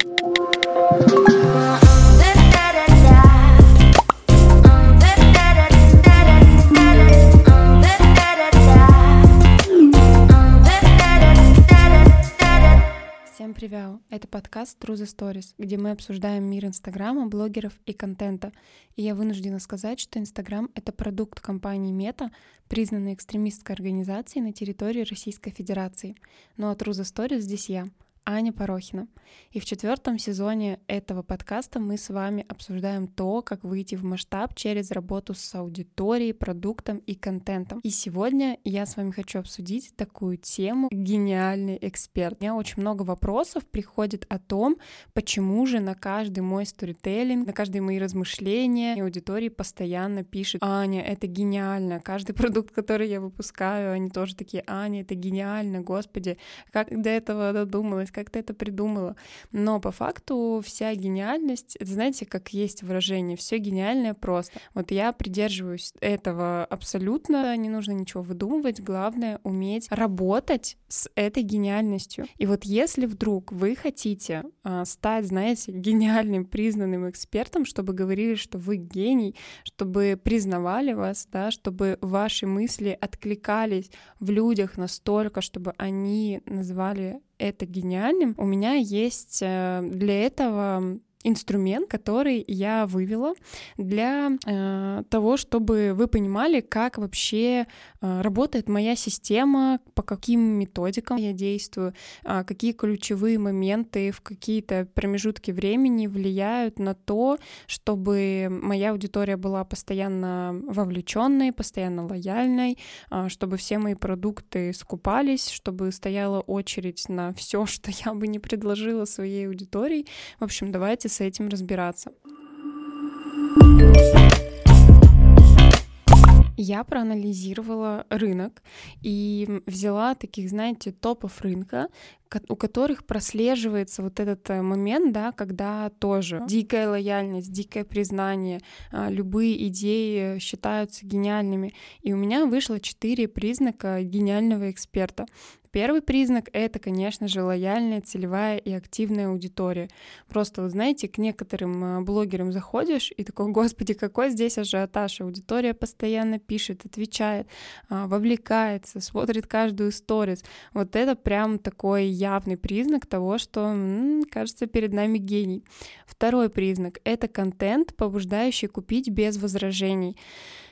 Всем привет! Это подкаст True the Stories, где мы обсуждаем мир Инстаграма, блогеров и контента. И я вынуждена сказать, что Инстаграм — это продукт компании Мета, признанной экстремистской организацией на территории Российской Федерации. Ну а True the Stories здесь я, Аня Порохина. И в четвертом сезоне этого подкаста мы с вами обсуждаем то, как выйти в масштаб через работу с аудиторией, продуктом и контентом. И сегодня я с вами хочу обсудить такую тему «Гениальный эксперт». У меня очень много вопросов приходит о том, почему же на каждый мой сторителлинг, на каждые мои размышления аудитории постоянно пишет «Аня, это гениально». Каждый продукт, который я выпускаю, они тоже такие «Аня, это гениально, господи, как до этого додумалась, как ты это придумала. Но по факту вся гениальность, это знаете, как есть выражение, все гениальное просто. Вот я придерживаюсь этого абсолютно, не нужно ничего выдумывать, главное уметь работать с этой гениальностью. И вот если вдруг вы хотите э, стать, знаете, гениальным, признанным экспертом, чтобы говорили, что вы гений, чтобы признавали вас, да, чтобы ваши мысли откликались в людях настолько, чтобы они назвали это гениальным, у меня есть э, для этого инструмент, который я вывела для э, того, чтобы вы понимали, как вообще э, работает моя система, по каким методикам я действую, э, какие ключевые моменты в какие-то промежутки времени влияют на то, чтобы моя аудитория была постоянно вовлеченной, постоянно лояльной, э, чтобы все мои продукты скупались, чтобы стояла очередь на все, что я бы не предложила своей аудитории. В общем, давайте с этим разбираться. Я проанализировала рынок и взяла таких, знаете, топов рынка, у которых прослеживается вот этот э, момент, да, когда тоже дикая лояльность, дикое признание, а, любые идеи считаются гениальными. И у меня вышло четыре признака гениального эксперта. Первый признак — это, конечно же, лояльная, целевая и активная аудитория. Просто, вот знаете, к некоторым а, блогерам заходишь и такой, господи, какой здесь ажиотаж. Аудитория постоянно пишет, отвечает, а, вовлекается, смотрит каждую сторис. Вот это прям такой явный признак того, что, кажется, перед нами гений. Второй признак — это контент, побуждающий купить без возражений.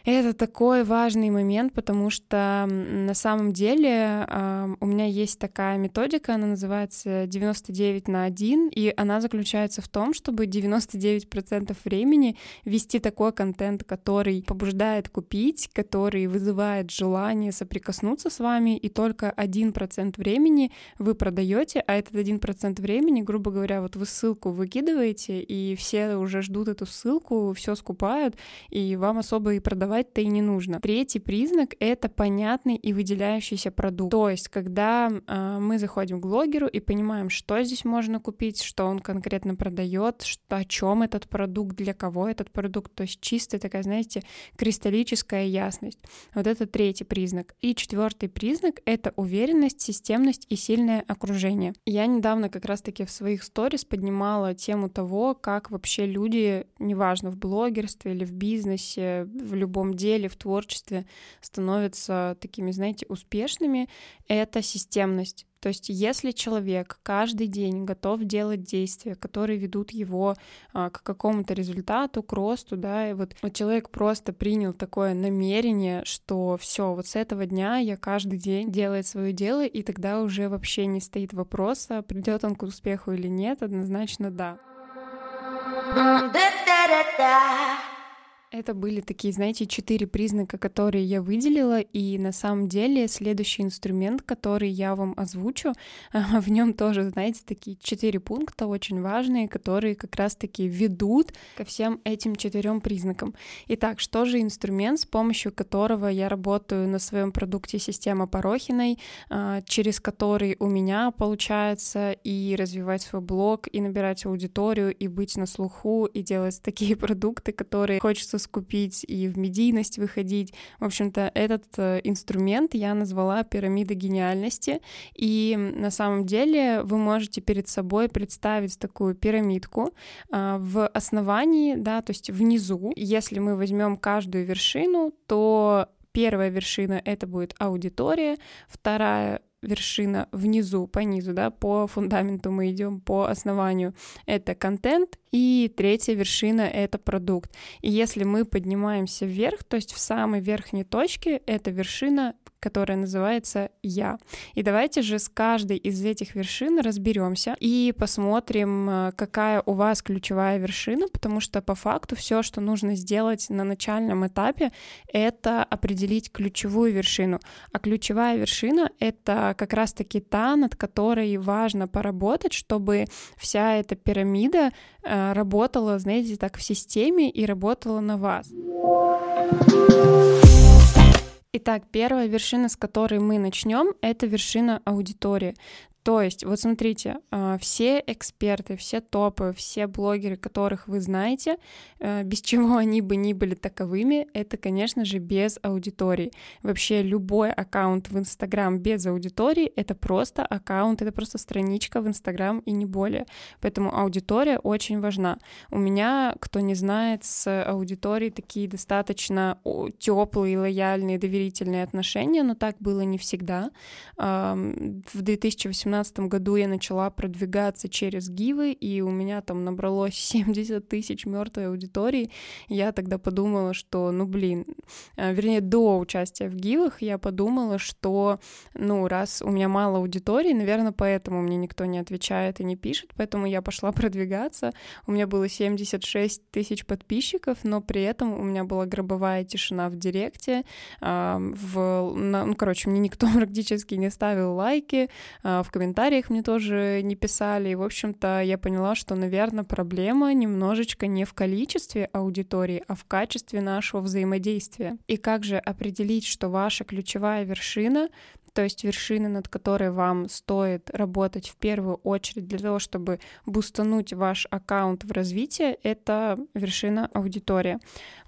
Это такой важный момент, потому что на самом деле э, у меня есть такая методика, она называется 99 на 1, и она заключается в том, чтобы 99% времени вести такой контент, который побуждает купить, который вызывает желание соприкоснуться с вами, и только 1% времени вы продаете, а этот 1% времени, грубо говоря, вот вы ссылку выкидываете, и все уже ждут эту ссылку, все скупают, и вам особо и продавать продавать-то и не нужно. Третий признак — это понятный и выделяющийся продукт. То есть, когда э, мы заходим к блогеру и понимаем, что здесь можно купить, что он конкретно продает, что, о чем этот продукт, для кого этот продукт, то есть чистая такая, знаете, кристаллическая ясность. Вот это третий признак. И четвертый признак — это уверенность, системность и сильное окружение. Я недавно как раз-таки в своих сторис поднимала тему того, как вообще люди, неважно, в блогерстве или в бизнесе, в любом любом деле, в творчестве становятся такими, знаете, успешными, это системность. То есть если человек каждый день готов делать действия, которые ведут его а, к какому-то результату, к росту, да, и вот, вот человек просто принял такое намерение, что все, вот с этого дня я каждый день делает свое дело, и тогда уже вообще не стоит вопроса, придет он к успеху или нет, однозначно да. Это были такие, знаете, четыре признака, которые я выделила, и на самом деле следующий инструмент, который я вам озвучу, в нем тоже, знаете, такие четыре пункта очень важные, которые как раз-таки ведут ко всем этим четырем признакам. Итак, что же инструмент, с помощью которого я работаю на своем продукте система Порохиной, а, через который у меня получается и развивать свой блог, и набирать аудиторию, и быть на слуху, и делать такие продукты, которые хочется статус купить, и в медийность выходить. В общем-то, этот э, инструмент я назвала пирамида гениальности, и на самом деле вы можете перед собой представить такую пирамидку а, в основании, да, то есть внизу. Если мы возьмем каждую вершину, то первая вершина это будет аудитория, вторая вершина внизу, по низу, да, по фундаменту мы идем по основанию, это контент, и третья вершина — это продукт. И если мы поднимаемся вверх, то есть в самой верхней точке, это вершина которая называется «Я». И давайте же с каждой из этих вершин разберемся и посмотрим, э, какая у вас ключевая вершина, потому что по факту все, что нужно сделать на начальном этапе, это определить ключевую вершину. А ключевая вершина — это как раз-таки та, над которой важно поработать, чтобы вся эта пирамида э, работала, знаете, так в системе и работала на вас. Итак, первая вершина, с которой мы начнем, это вершина аудитории. То есть, вот смотрите, а, все эксперты, все топы, все блогеры, которых вы знаете, э, без чего они бы ни были таковыми, это, конечно же, без аудитории. Вообще любой аккаунт в Инстаграм без аудитории — это просто аккаунт, это просто страничка в Инстаграм и не более. Поэтому аудитория очень важна. У меня, кто не знает, с аудиторией такие достаточно теплые, лояльные, доверительные отношения, но так было не всегда. В 2018 2019 году я начала продвигаться через гивы, и у меня там набралось 70 тысяч мертвой аудитории. Я тогда подумала, что, ну блин, э, вернее, до участия в гивах я подумала, что, ну, раз у меня мало аудитории, наверное, поэтому мне никто не отвечает и не пишет, поэтому я пошла продвигаться. У меня было 76 тысяч подписчиков, но при этом у меня была гробовая тишина в директе, в, ну, короче, мне никто практически не ставил лайки, а, в комментариях мне тоже не писали. И, в общем-то, я поняла, что, наверное, проблема немножечко не в количестве аудитории, а в качестве нашего взаимодействия. И как же определить, что ваша ключевая вершина то есть вершины, над которой вам стоит работать в первую очередь для того, чтобы бустануть ваш аккаунт в развитие, это вершина аудитория.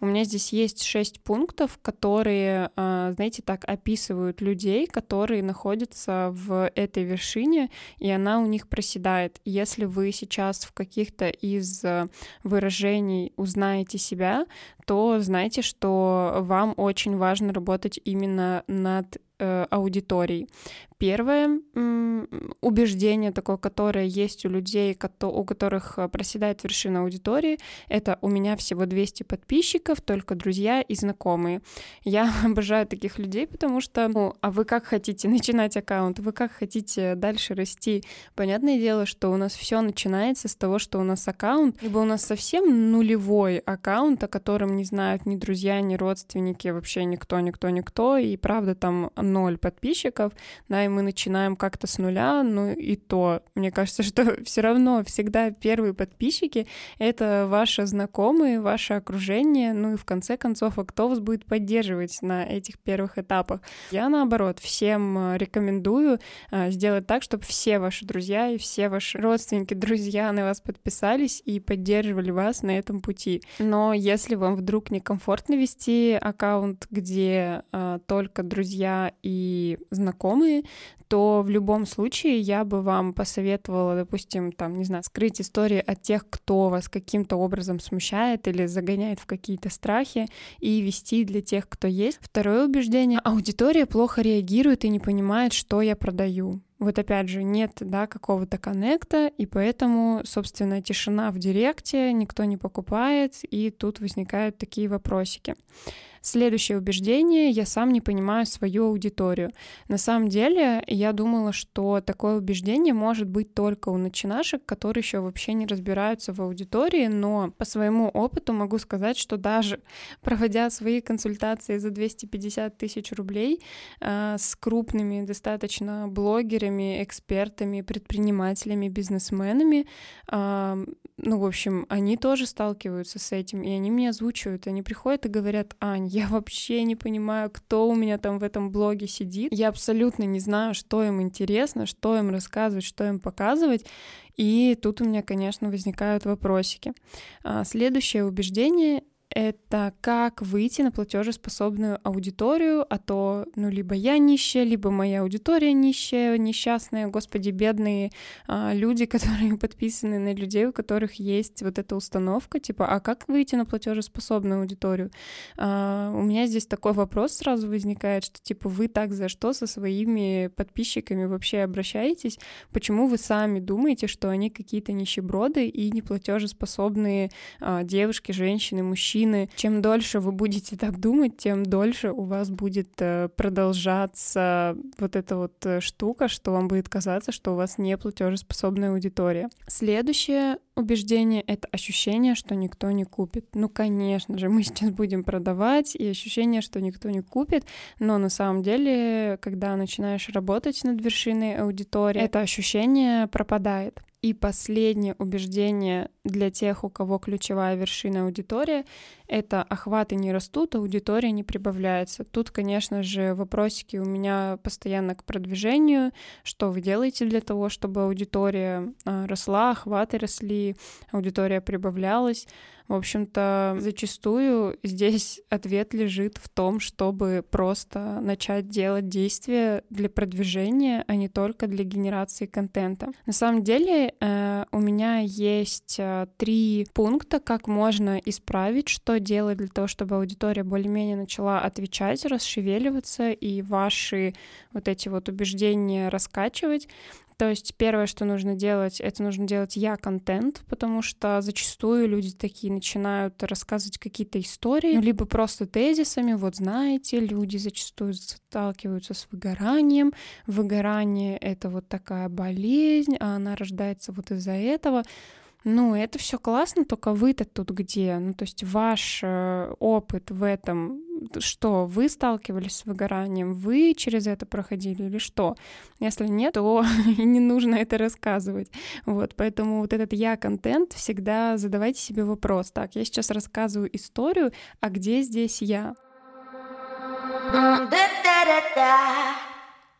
У меня здесь есть шесть пунктов, которые, а, знаете, так описывают людей, которые находятся в этой вершине, и она у них проседает. Если вы сейчас в каких-то из а, выражений узнаете себя, то знайте, что вам очень важно работать именно над э, аудиторией. Первое убеждение такое, которое есть у людей, у которых э, проседает вершина аудитории, это у меня всего 200 подписчиков, только друзья и знакомые. Я обожаю таких людей, потому что, ну, а вы как хотите начинать аккаунт, вы как хотите дальше расти? Понятное дело, что у нас все начинается с того, что у нас аккаунт, либо у нас совсем нулевой аккаунт, о котором не знают ни друзья, ни родственники, вообще никто, никто, никто, и правда там ноль подписчиков, да, и мы начинаем как-то с нуля, ну и то, мне кажется, что все равно всегда первые подписчики — это ваши знакомые, ваше окружение, ну и в конце концов, а кто вас будет поддерживать на этих первых этапах? Я, наоборот, всем э, рекомендую э, сделать так, чтобы все ваши друзья и все ваши родственники, друзья на вас подписались и поддерживали вас на этом пути. Но если вам вдруг некомфортно вести аккаунт, где э, только друзья и знакомые, то в любом случае я бы вам посоветовала, допустим, там, не знаю, скрыть истории от тех, кто вас каким-то образом смущает или загоняет в какие-то страхи, и вести для тех, кто есть. Второе убеждение — аудитория плохо реагирует и не понимает, что я продаю. Вот опять же, нет, да, какого-то коннекта, и поэтому, собственно, тишина в директе, никто не покупает, и тут возникают такие вопросики. Следующее убеждение — я сам не понимаю свою аудиторию. На самом деле, я думала, что такое убеждение может быть только у начинашек, которые еще вообще не разбираются в аудитории, но по своему опыту могу сказать, что даже проводя свои консультации за 250 тысяч рублей э, с крупными достаточно блогерами, экспертами, предпринимателями, бизнесменами, э, ну, в общем, они тоже сталкиваются с этим, и они мне озвучивают, они приходят и говорят, Ань, я вообще не понимаю, кто у меня там в этом блоге сидит, я абсолютно не знаю, что им интересно, что им рассказывать, что им показывать, и тут у меня, конечно, возникают вопросики. А, следующее убеждение это как выйти на платежеспособную аудиторию, а то, ну, либо я нищая, либо моя аудитория нищая, несчастная, господи, бедные а, люди, которые подписаны на людей, у которых есть вот эта установка, типа, а как выйти на платежеспособную аудиторию? А, у меня здесь такой вопрос сразу возникает, что, типа, вы так за что со своими подписчиками вообще обращаетесь? Почему вы сами думаете, что они какие-то нищеброды и неплатежеспособные а, девушки, женщины, мужчины? Чем дольше вы будете так думать, тем дольше у вас будет э, продолжаться вот эта вот э, штука, что вам будет казаться, что у вас не платежеспособная аудитория. Следующее убеждение — это ощущение, что никто не купит. Ну, конечно же, мы сейчас будем продавать, и ощущение, что никто не купит, но на самом деле, когда начинаешь работать над вершиной аудитории, это ощущение пропадает. И последнее убеждение для тех, у кого ключевая вершина аудитория, это охваты не растут, аудитория не прибавляется. Тут, конечно же, вопросики у меня постоянно к продвижению, что вы делаете для того, чтобы аудитория а, росла, охваты росли, аудитория прибавлялась. В общем-то, зачастую здесь ответ лежит в том, чтобы просто начать делать действия для продвижения, а не только для генерации контента. На самом деле э, у меня есть э, три пункта, как можно исправить, что делать для того, чтобы аудитория более-менее начала отвечать, расшевеливаться и ваши вот эти вот убеждения раскачивать. То есть первое, что нужно делать, это нужно делать я контент, потому что зачастую люди такие начинают рассказывать какие-то истории, ну, либо просто тезисами, вот знаете, люди зачастую сталкиваются с выгоранием, выгорание — это вот такая болезнь, а она рождается вот из-за этого. Ну, это все классно, только вы-то тут где? Ну, то есть ваш э, опыт в этом, что вы сталкивались с выгоранием, вы через это проходили или что? Если нет, то не нужно это рассказывать. Вот, поэтому вот этот я-контент всегда задавайте себе вопрос. Так, я сейчас рассказываю историю, а где здесь я?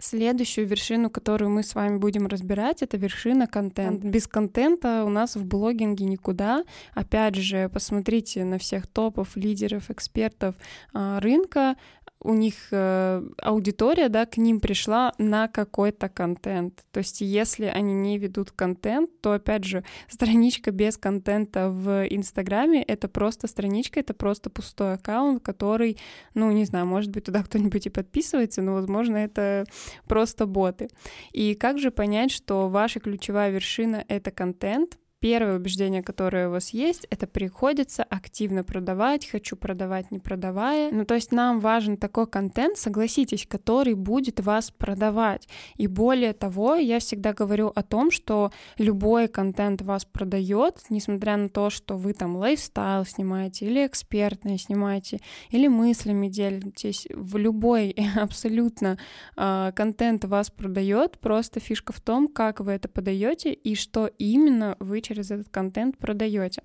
Следующую вершину, которую мы с вами будем разбирать, это вершина контента. Без контента у нас в блогинге никуда. Опять же, посмотрите на всех топов, лидеров, экспертов а, рынка у них э, аудитория, да, к ним пришла на какой-то контент. То есть, если они не ведут контент, то, опять же, страничка без контента в Инстаграме — это просто страничка, это просто пустой аккаунт, который, ну, не знаю, может быть, туда кто-нибудь и подписывается, но, возможно, это просто боты. И как же понять, что ваша ключевая вершина — это контент, Первое убеждение, которое у вас есть, это приходится активно продавать, хочу продавать, не продавая. Ну, то есть нам важен такой контент, согласитесь, который будет вас продавать. И более того, я всегда говорю о том, что любой контент вас продает, несмотря на то, что вы там лайфстайл снимаете, или экспертное снимаете, или мыслями делитесь. В любой абсолютно э, контент вас продает. Просто фишка в том, как вы это подаете и что именно вы через этот контент продаете.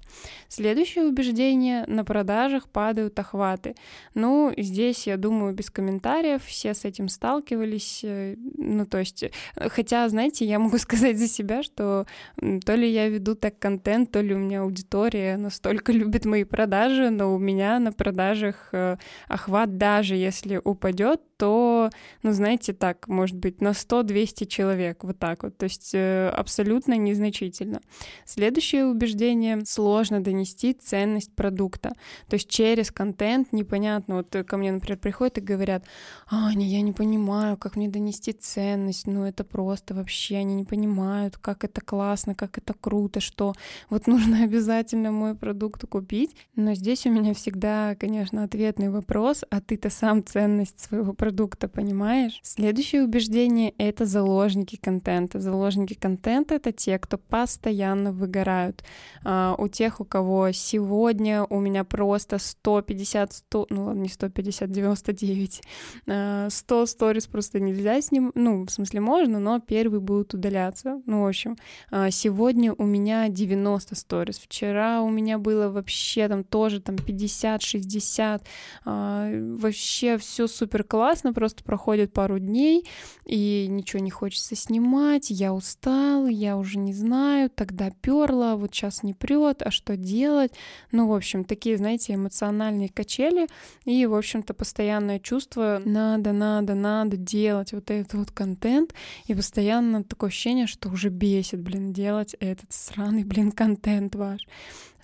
Следующее убеждение — на продажах падают охваты. Ну, здесь, я думаю, без комментариев, все с этим сталкивались. Э, ну, то есть, хотя, знаете, я могу сказать за себя, что то ли я веду так контент, то ли у меня аудитория настолько любит мои продажи, но у меня на продажах э, охват даже если упадет, то, ну, знаете, так, может быть, на 100-200 человек, вот так вот, то есть э, абсолютно незначительно. Следующее убеждение — сложно донести ценность продукта, то есть через контент непонятно, вот ко мне, например, приходят и говорят, Аня, я не понимаю, как мне донести ценность, ну, это просто вообще, они не понимают, как это классно, как это круто, что вот нужно обязательно мой продукт купить, но здесь у меня всегда, конечно, ответный вопрос, а ты-то сам ценность своего продукта продукта, понимаешь? Следующее убеждение — это заложники контента. Заложники контента — это те, кто постоянно выгорают. А, у тех, у кого сегодня у меня просто 150, 100, ну ладно, не 150, 99, а, 100 сториз просто нельзя с ним, ну, в смысле можно, но первые будут удаляться. Ну, в общем, а, сегодня у меня 90 сториз, вчера у меня было вообще там тоже там 50, 60, а, вообще все супер классно, классно, просто проходит пару дней, и ничего не хочется снимать, я устал, я уже не знаю, тогда перла, вот сейчас не прет, а что делать? Ну, в общем, такие, знаете, эмоциональные качели, и, в общем-то, постоянное чувство надо, надо, надо делать вот этот вот контент, и постоянно такое ощущение, что уже бесит, блин, делать этот сраный, блин, контент ваш.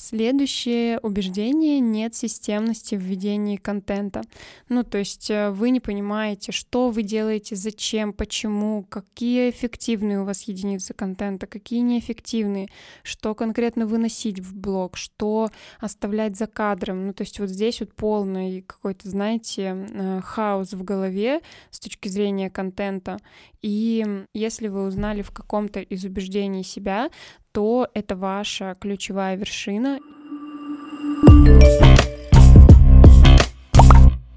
Следующее убеждение — нет системности в ведении контента. Ну, то есть э, вы не понимаете, что вы делаете, зачем, почему, какие эффективные у вас единицы контента, какие неэффективные, что конкретно выносить в блог, что оставлять за кадром. Ну, то есть вот здесь вот полный какой-то, знаете, э, хаос в голове с точки зрения контента. И если вы узнали в каком-то из убеждений себя, то это ваша ключевая вершина.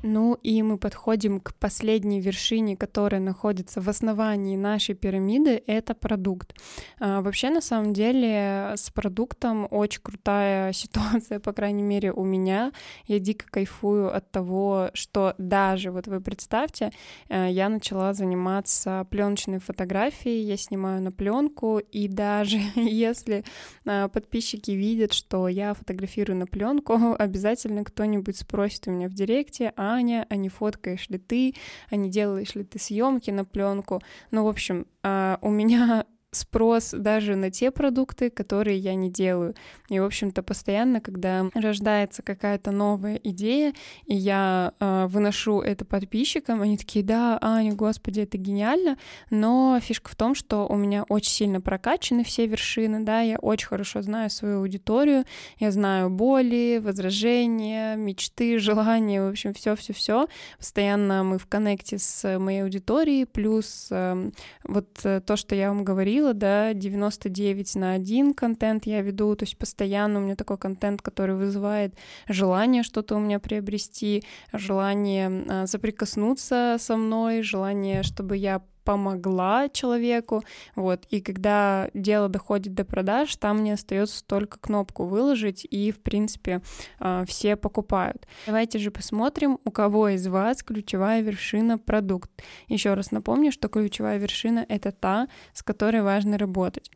Ну и мы подходим к последней вершине, которая находится в основании нашей пирамиды, это продукт. А, вообще, на самом деле, с продуктом очень крутая ситуация, по крайней мере, у меня. Я дико кайфую от того, что даже, вот вы представьте, э, я начала заниматься пленочной фотографией, я снимаю на пленку, и даже если а, подписчики видят, что я фотографирую на пленку, обязательно кто-нибудь спросит у меня в директе, а Аня, а не фоткаешь ли ты, а не делаешь ли ты съемки на пленку. Ну, в общем, а, у меня спрос даже на те продукты, которые я не делаю. И, в общем-то, постоянно, когда рождается какая-то новая идея, и я э, выношу это подписчикам, они такие, да, Аня, господи, это гениально, но фишка в том, что у меня очень сильно прокачаны все вершины, да, я очень хорошо знаю свою аудиторию, я знаю боли, возражения, мечты, желания, в общем, все-все-все. Постоянно мы в коннекте с моей аудиторией, плюс э, вот то, что я вам говорила, говорила, да, 99 на 1 контент я веду, то есть постоянно у меня такой контент, который вызывает желание что-то у меня приобрести, желание а, соприкоснуться со мной, желание, чтобы я помогла человеку, вот, и когда дело доходит до продаж, там не остается только кнопку выложить, и, в принципе, а, все покупают. Давайте же посмотрим, у кого из вас ключевая вершина продукт. Еще раз напомню, что ключевая вершина — это та, с которой важно работать.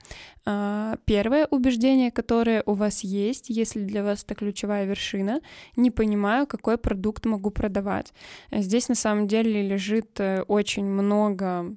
А, первое убеждение, которое у вас есть, если для вас это ключевая вершина, не понимаю, какой продукт могу продавать. Здесь на самом деле лежит э, очень много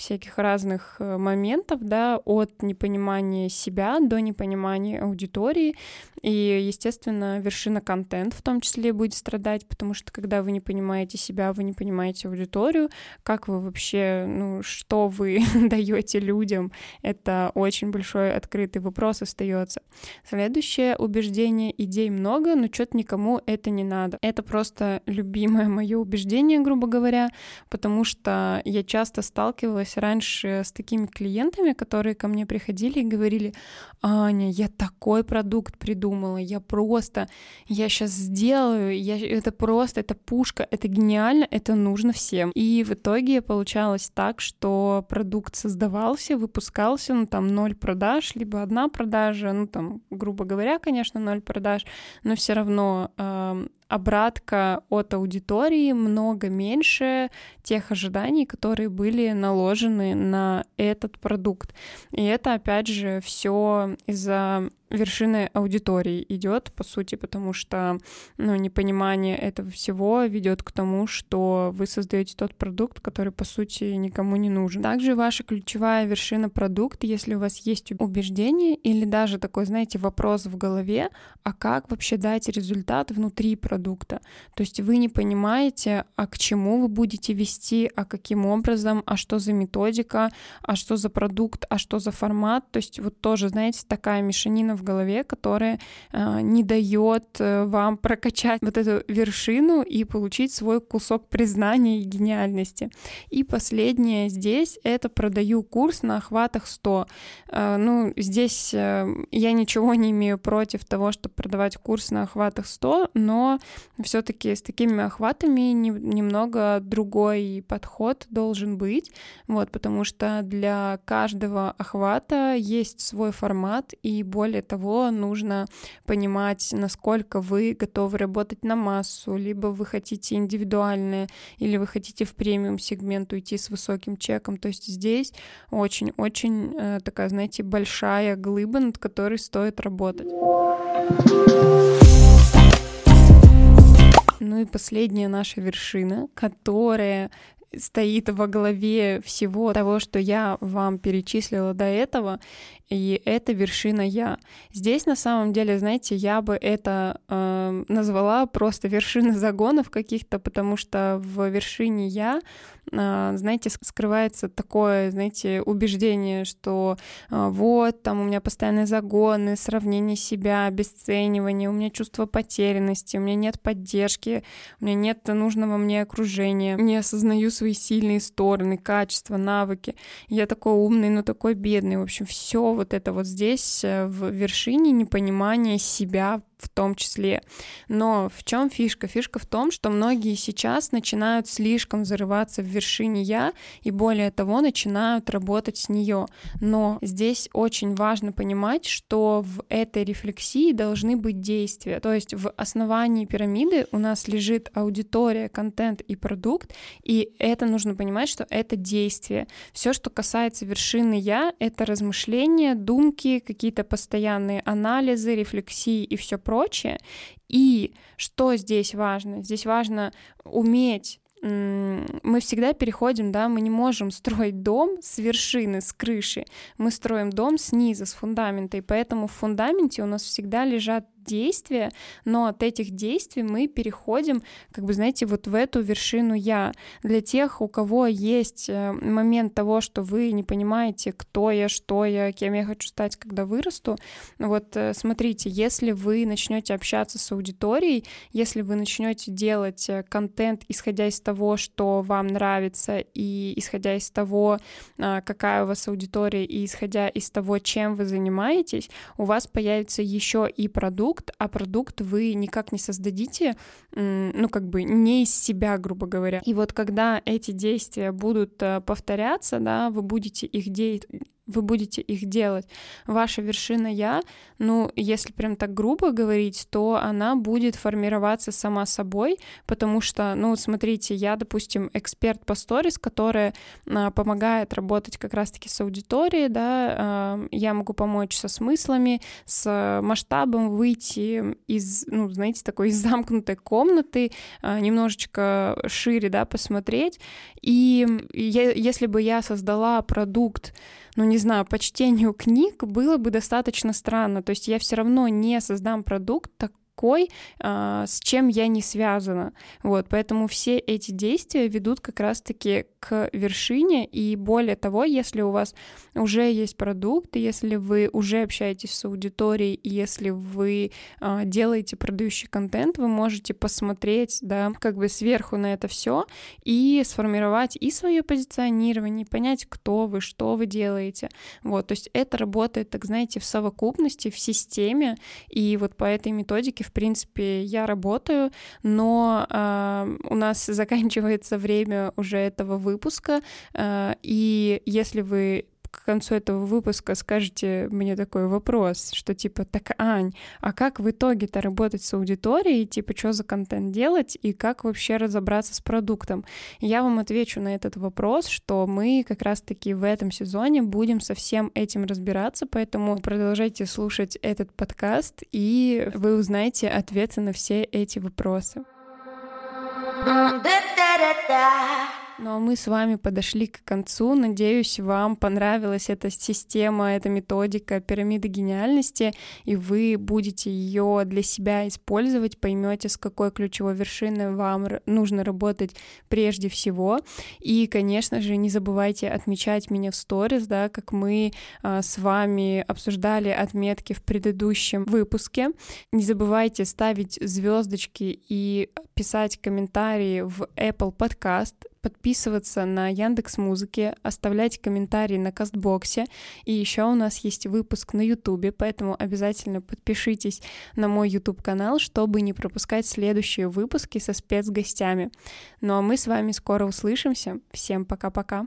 всяких разных э, моментов, да, от непонимания себя до непонимания аудитории. И, естественно, вершина контент в том числе будет страдать, потому что когда вы не понимаете себя, вы не понимаете аудиторию, как вы вообще, ну, что вы даете людям, это очень большой открытый вопрос остается. Следующее убеждение, идей много, но что-то никому это не надо. Это просто любимое мое убеждение, грубо говоря, потому что я часто сталкивалась сталкивалась раньше с такими клиентами, которые ко мне приходили и говорили, Аня, я такой продукт придумала, я просто, я сейчас сделаю, я, это просто, это пушка, это гениально, это нужно всем. И в итоге получалось так, что продукт создавался, выпускался, ну там ноль продаж, либо одна продажа, ну там, грубо говоря, конечно, ноль продаж, но все равно э, обратка от аудитории много меньше тех ожиданий, которые были наложены на этот продукт. И это, опять же, все из-за вершины аудитории идет, по сути, потому что ну, непонимание этого всего ведет к тому, что вы создаете тот продукт, который, по сути, никому не нужен. Также ваша ключевая вершина продукт, если у вас есть убеждение или даже такой, знаете, вопрос в голове, а как вообще дать результат внутри продукта? То есть вы не понимаете, а к чему вы будете вести, а каким образом, а что за методика, а что за продукт, а что за формат. То есть вот тоже, знаете, такая мешанина в голове, которая э, не дает э, вам прокачать вот эту вершину и получить свой кусок признания и гениальности. И последнее здесь — это продаю курс на охватах 100. Э, ну, здесь я ничего не имею против того, чтобы продавать курс на охватах 100, но все-таки с такими охватами не, немного другой подход должен быть, вот, потому что для каждого охвата есть свой формат, и более того, нужно понимать, насколько вы готовы работать на массу, либо вы хотите индивидуальное, или вы хотите в премиум сегмент уйти с высоким чеком. То есть здесь очень-очень э, такая, знаете, большая глыба, над которой стоит работать. Ну и последняя наша вершина, которая стоит во главе всего того, что я вам перечислила до этого, и это вершина я. Здесь на самом деле, знаете, я бы это э, назвала просто вершина загонов каких-то, потому что в вершине я, э, знаете, скрывается такое, знаете, убеждение, что э, вот там у меня постоянные загоны, сравнение себя, обесценивание, у меня чувство потерянности, у меня нет поддержки, у меня нет нужного мне окружения, не осознаю свои сильные стороны, качества, навыки. Я такой умный, но такой бедный. В общем, все вот это вот здесь э, в вершине непонимания себя в том числе. Но в чем фишка? Фишка в том, что многие сейчас начинают слишком зарываться в вершине я и более того начинают работать с нее. Но здесь очень важно понимать, что в этой рефлексии должны быть действия. То есть в основании пирамиды у нас лежит аудитория, контент и продукт, и это нужно понимать, что это действие. Все, что касается вершины я, это размышления, думки, какие-то постоянные анализы, рефлексии и все прочее. И что здесь важно? Здесь важно уметь мы всегда переходим, да, мы не можем строить дом с вершины, с крыши, мы строим дом снизу, с фундамента, и поэтому в фундаменте у нас всегда лежат действия, но от этих действий мы переходим, как бы, знаете, вот в эту вершину «я». Для тех, у кого есть э, момент того, что вы не понимаете, кто я, что я, кем я хочу стать, когда вырасту, вот э, смотрите, если вы начнете общаться с аудиторией, если вы начнете делать э, контент, исходя из того, что вам нравится, и исходя из того, какая у вас аудитория, и исходя из того, чем вы занимаетесь, у вас появится еще и продукт, продукт, а продукт вы никак не создадите, ну, как бы не из себя, грубо говоря. И вот когда эти действия будут э, повторяться, да, вы будете их де вы будете их делать. Ваша вершина я, ну, если прям так грубо говорить, то она будет формироваться сама собой, потому что, ну, смотрите, я, допустим, эксперт по сторис, которая а, помогает работать как раз-таки с аудиторией, да, а, я могу помочь со смыслами, с масштабом выйти из, ну, знаете, такой из замкнутой комнаты, а, немножечко шире, да, посмотреть, и я, если бы я создала продукт, ну, не знаю, по чтению книг было бы достаточно странно. То есть я все равно не создам продукт так такой, а, с чем я не связана. Вот, поэтому все эти действия ведут как раз-таки к вершине, и более того, если у вас уже есть продукт, если вы уже общаетесь с аудиторией, если вы а, делаете продающий контент, вы можете посмотреть, да, как бы сверху на это все и сформировать и свое позиционирование, понять, кто вы, что вы делаете. Вот, то есть это работает, так знаете, в совокупности, в системе, и вот по этой методике, в принципе, я работаю, но э, у нас заканчивается время уже этого выпуска, э, и если вы к концу этого выпуска скажете мне такой вопрос, что типа, так, Ань, а как в итоге-то работать с аудиторией, типа, что за контент делать и как вообще разобраться с продуктом? Я вам отвечу на этот вопрос, что мы как раз-таки в этом сезоне будем со всем этим разбираться, поэтому продолжайте слушать этот подкаст, и вы узнаете ответы на все эти вопросы. Ну а мы с вами подошли к концу. Надеюсь, вам понравилась эта система, эта методика пирамиды гениальности, и вы будете ее для себя использовать, поймете, с какой ключевой вершиной вам нужно работать прежде всего. И, конечно же, не забывайте отмечать меня в сторис, да, как мы а, с вами обсуждали отметки в предыдущем выпуске. Не забывайте ставить звездочки и писать комментарии в Apple Podcast подписываться на Яндекс Музыке, оставлять комментарии на Кастбоксе. И еще у нас есть выпуск на Ютубе, поэтому обязательно подпишитесь на мой YouTube канал, чтобы не пропускать следующие выпуски со спецгостями. Ну а мы с вами скоро услышимся. Всем пока-пока.